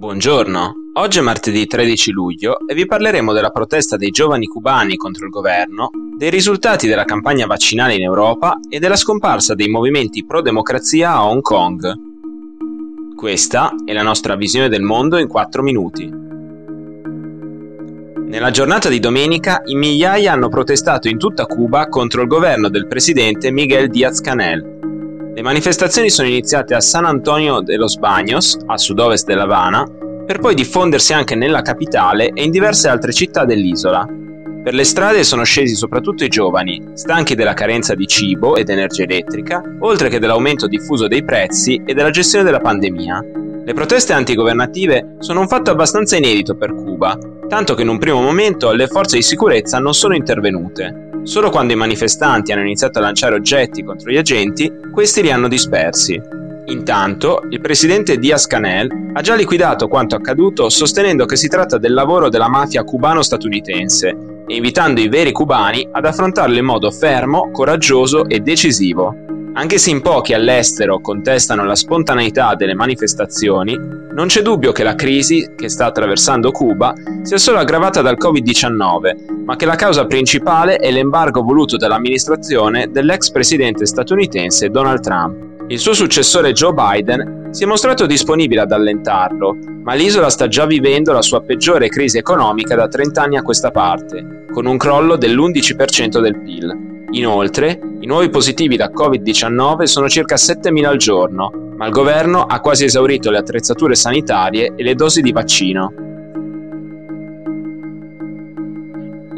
Buongiorno, oggi è martedì 13 luglio e vi parleremo della protesta dei giovani cubani contro il governo, dei risultati della campagna vaccinale in Europa e della scomparsa dei movimenti pro-democrazia a Hong Kong. Questa è la nostra visione del mondo in 4 minuti. Nella giornata di domenica in migliaia hanno protestato in tutta Cuba contro il governo del presidente Miguel Díaz-Canel le manifestazioni sono iniziate a San Antonio de los Baños, a sud-ovest della Habana, per poi diffondersi anche nella capitale e in diverse altre città dell'isola. Per le strade sono scesi soprattutto i giovani, stanchi della carenza di cibo ed energia elettrica, oltre che dell'aumento diffuso dei prezzi e della gestione della pandemia. Le proteste antigovernative sono un fatto abbastanza inedito per Cuba, tanto che in un primo momento le forze di sicurezza non sono intervenute. Solo quando i manifestanti hanno iniziato a lanciare oggetti contro gli agenti, questi li hanno dispersi. Intanto, il presidente Diaz-Canel ha già liquidato quanto accaduto sostenendo che si tratta del lavoro della mafia cubano-statunitense e invitando i veri cubani ad affrontarlo in modo fermo, coraggioso e decisivo. Anche se in pochi all'estero contestano la spontaneità delle manifestazioni, non c'è dubbio che la crisi che sta attraversando Cuba sia solo aggravata dal Covid-19, ma che la causa principale è l'embargo voluto dall'amministrazione dell'ex presidente statunitense Donald Trump. Il suo successore Joe Biden si è mostrato disponibile ad allentarlo, ma l'isola sta già vivendo la sua peggiore crisi economica da 30 anni a questa parte, con un crollo dell'11% del PIL. Inoltre, i nuovi positivi da Covid-19 sono circa 7.000 al giorno, ma il governo ha quasi esaurito le attrezzature sanitarie e le dosi di vaccino.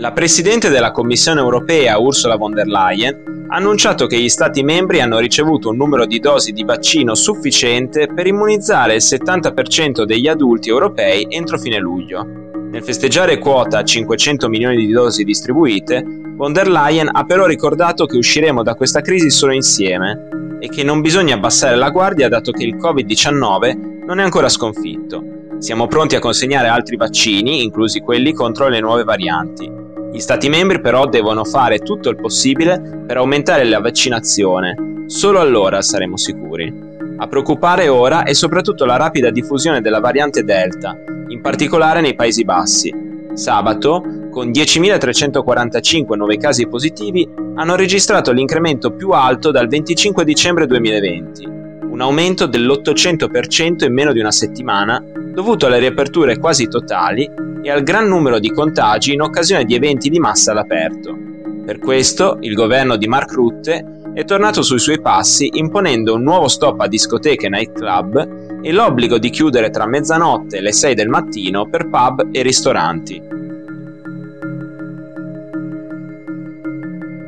La Presidente della Commissione europea, Ursula von der Leyen, ha annunciato che gli Stati membri hanno ricevuto un numero di dosi di vaccino sufficiente per immunizzare il 70% degli adulti europei entro fine luglio. Nel festeggiare quota 500 milioni di dosi distribuite, Von der Leyen ha però ricordato che usciremo da questa crisi solo insieme e che non bisogna abbassare la guardia dato che il Covid-19 non è ancora sconfitto. Siamo pronti a consegnare altri vaccini, inclusi quelli contro le nuove varianti. Gli Stati membri però devono fare tutto il possibile per aumentare la vaccinazione, solo allora saremo sicuri. A preoccupare ora è soprattutto la rapida diffusione della variante Delta, in particolare nei Paesi Bassi. Sabato con 10.345 nuovi casi positivi, hanno registrato l'incremento più alto dal 25 dicembre 2020, un aumento dell'800% in meno di una settimana, dovuto alle riaperture quasi totali e al gran numero di contagi in occasione di eventi di massa all'aperto. Per questo il governo di Mark Rutte è tornato sui suoi passi imponendo un nuovo stop a discoteche e nightclub e l'obbligo di chiudere tra mezzanotte e le 6 del mattino per pub e ristoranti.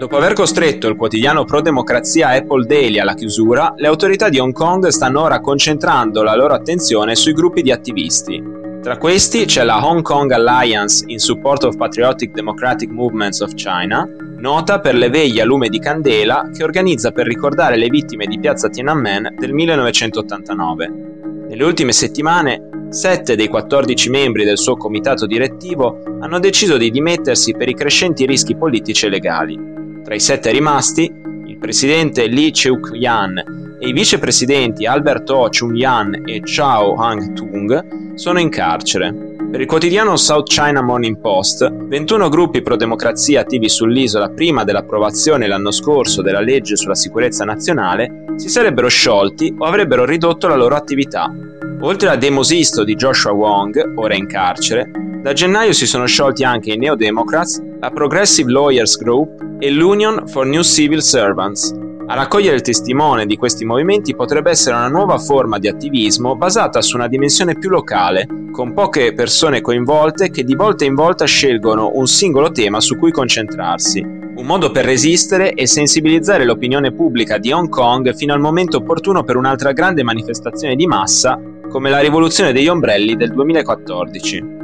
Dopo aver costretto il quotidiano pro-democrazia Apple Daily alla chiusura, le autorità di Hong Kong stanno ora concentrando la loro attenzione sui gruppi di attivisti. Tra questi c'è la Hong Kong Alliance in Support of Patriotic Democratic Movements of China, nota per le veglie a lume di candela che organizza per ricordare le vittime di piazza Tiananmen del 1989. Nelle ultime settimane, sette dei 14 membri del suo comitato direttivo hanno deciso di dimettersi per i crescenti rischi politici e legali. Tra i sette rimasti, il presidente Lee Cheuk-yan e i vicepresidenti Albert Oh Chung-yan e Chao Hang-tung sono in carcere. Per il quotidiano South China Morning Post, 21 gruppi pro-democrazia attivi sull'isola prima dell'approvazione l'anno scorso della legge sulla sicurezza nazionale si sarebbero sciolti o avrebbero ridotto la loro attività. Oltre a Demosisto di Joshua Wong, ora in carcere, da gennaio si sono sciolti anche i Neo Democrats, la Progressive Lawyers Group e l'Union for New Civil Servants. A raccogliere il testimone di questi movimenti potrebbe essere una nuova forma di attivismo basata su una dimensione più locale, con poche persone coinvolte che di volta in volta scelgono un singolo tema su cui concentrarsi. Un modo per resistere e sensibilizzare l'opinione pubblica di Hong Kong fino al momento opportuno per un'altra grande manifestazione di massa come la rivoluzione degli ombrelli del 2014.